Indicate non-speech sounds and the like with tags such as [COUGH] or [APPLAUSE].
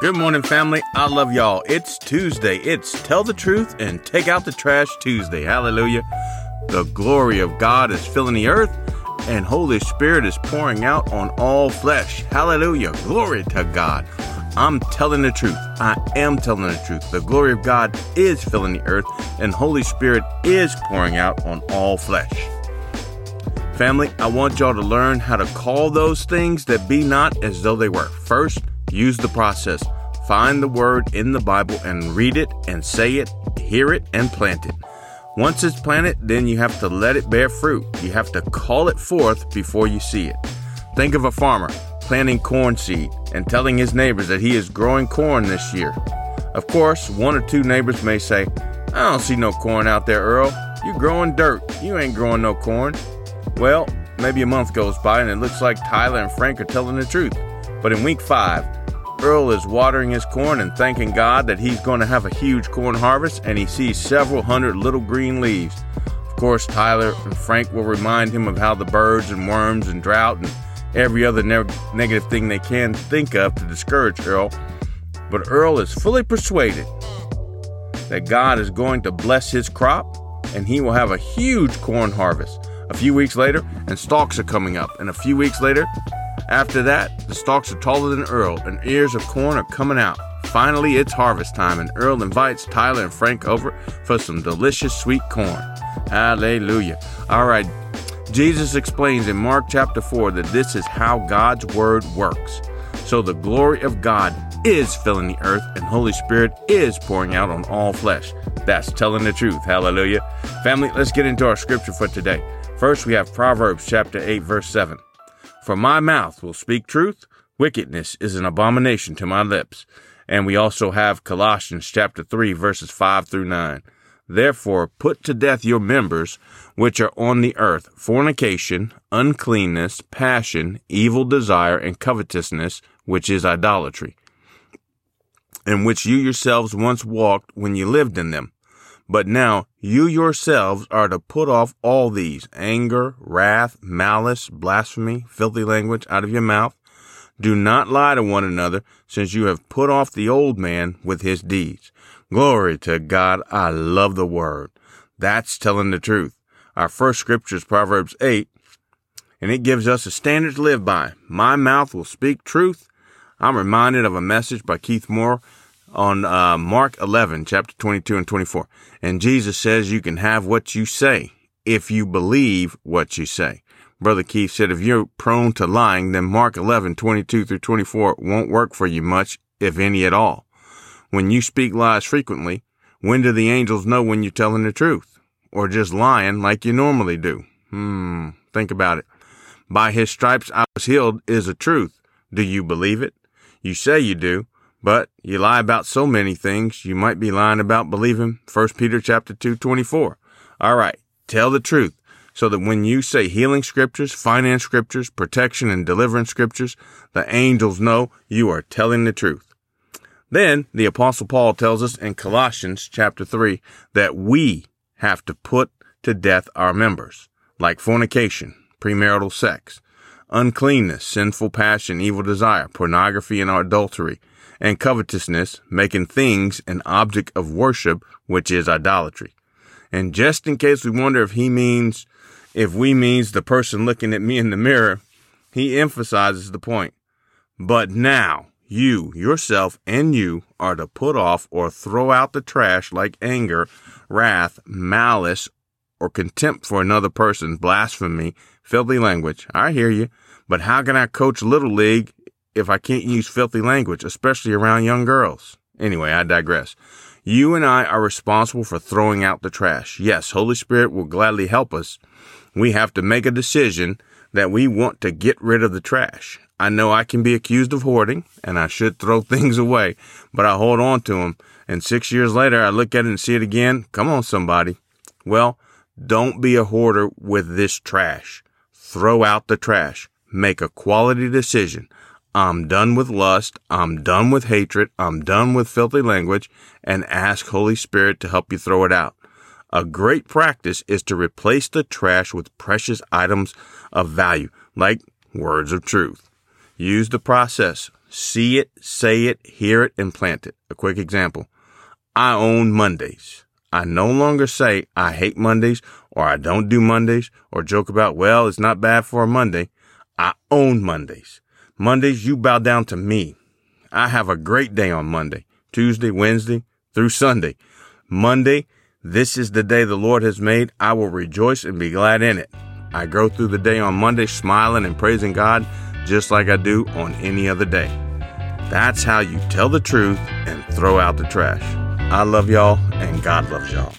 Good morning, family. I love y'all. It's Tuesday. It's Tell the Truth and Take Out the Trash Tuesday. Hallelujah. The glory of God is filling the earth, and Holy Spirit is pouring out on all flesh. Hallelujah. Glory to God. I'm telling the truth. I am telling the truth. The glory of God is filling the earth, and Holy Spirit is pouring out on all flesh. Family, I want y'all to learn how to call those things that be not as though they were. First, use the process. Find the word in the Bible and read it and say it, hear it, and plant it. Once it's planted, then you have to let it bear fruit. You have to call it forth before you see it. Think of a farmer planting corn seed and telling his neighbors that he is growing corn this year. Of course, one or two neighbors may say, I don't see no corn out there, Earl. You're growing dirt. You ain't growing no corn. Well, maybe a month goes by and it looks like Tyler and Frank are telling the truth. But in week five, Earl is watering his corn and thanking God that he's going to have a huge corn harvest and he sees several hundred little green leaves. Of course, Tyler and Frank will remind him of how the birds and worms and drought and every other ne- negative thing they can think of to discourage Earl. But Earl is fully persuaded that God is going to bless his crop and he will have a huge corn harvest. A few weeks later, and stalks are coming up. And a few weeks later, after that, the stalks are taller than Earl and ears of corn are coming out. Finally, it's harvest time, and Earl invites Tyler and Frank over for some delicious sweet corn. Hallelujah. All right, Jesus explains in Mark chapter 4 that this is how God's word works. So the glory of God is filling the earth and Holy Spirit is pouring out on all flesh. That's telling the truth. Hallelujah. Family, let's get into our scripture for today. First, we have Proverbs chapter 8 verse 7. For my mouth will speak truth, wickedness is an abomination to my lips. And we also have Colossians chapter 3 verses 5 through 9. Therefore, put to death your members which are on the earth fornication, uncleanness, passion, evil desire, and covetousness, which is idolatry, in which you yourselves once walked when you lived in them. But now you yourselves are to put off all these anger, wrath, malice, blasphemy, filthy language out of your mouth. Do not lie to one another, since you have put off the old man with his deeds Glory to God. I love the word. That's telling the truth. Our first scripture is Proverbs 8, and it gives us a standard to live by. My mouth will speak truth. I'm reminded of a message by Keith Moore on uh, Mark 11, chapter 22 and 24. And Jesus says you can have what you say if you believe what you say. Brother Keith said if you're prone to lying, then Mark 11, 22 through 24 won't work for you much, if any at all. When you speak lies frequently, when do the angels know when you're telling the truth? Or just lying like you normally do? Hmm, think about it. By his stripes I was healed is a truth. Do you believe it? You say you do, but you lie about so many things you might be lying about believing 1 Peter chapter 2 24. All right, tell the truth so that when you say healing scriptures, finance scriptures, protection and deliverance scriptures, the angels know you are telling the truth. Then the apostle Paul tells us in Colossians chapter 3 that we have to put to death our members, like fornication, premarital sex, uncleanness, sinful passion, evil desire, pornography and adultery, and covetousness, making things an object of worship, which is idolatry. And just in case we wonder if he means, if we means the person looking at me in the mirror, he emphasizes the point. But now, you, yourself, and you are to put off or throw out the trash like anger, wrath, malice, or contempt for another person, blasphemy, filthy language. I hear you, but how can I coach Little League if I can't use filthy language, especially around young girls? Anyway, I digress. You and I are responsible for throwing out the trash. Yes, Holy Spirit will gladly help us. We have to make a decision that we want to get rid of the trash. I know I can be accused of hoarding and I should throw [LAUGHS] things away, but I hold on to them. And six years later, I look at it and see it again. Come on, somebody. Well, don't be a hoarder with this trash. Throw out the trash. Make a quality decision. I'm done with lust. I'm done with hatred. I'm done with filthy language and ask Holy Spirit to help you throw it out. A great practice is to replace the trash with precious items of value, like words of truth. Use the process. See it, say it, hear it, and plant it. A quick example. I own Mondays. I no longer say I hate Mondays or I don't do Mondays or joke about, well, it's not bad for a Monday. I own Mondays. Mondays, you bow down to me. I have a great day on Monday, Tuesday, Wednesday, through Sunday. Monday, this is the day the Lord has made. I will rejoice and be glad in it. I go through the day on Monday smiling and praising God just like I do on any other day. That's how you tell the truth and throw out the trash. I love y'all and God loves y'all.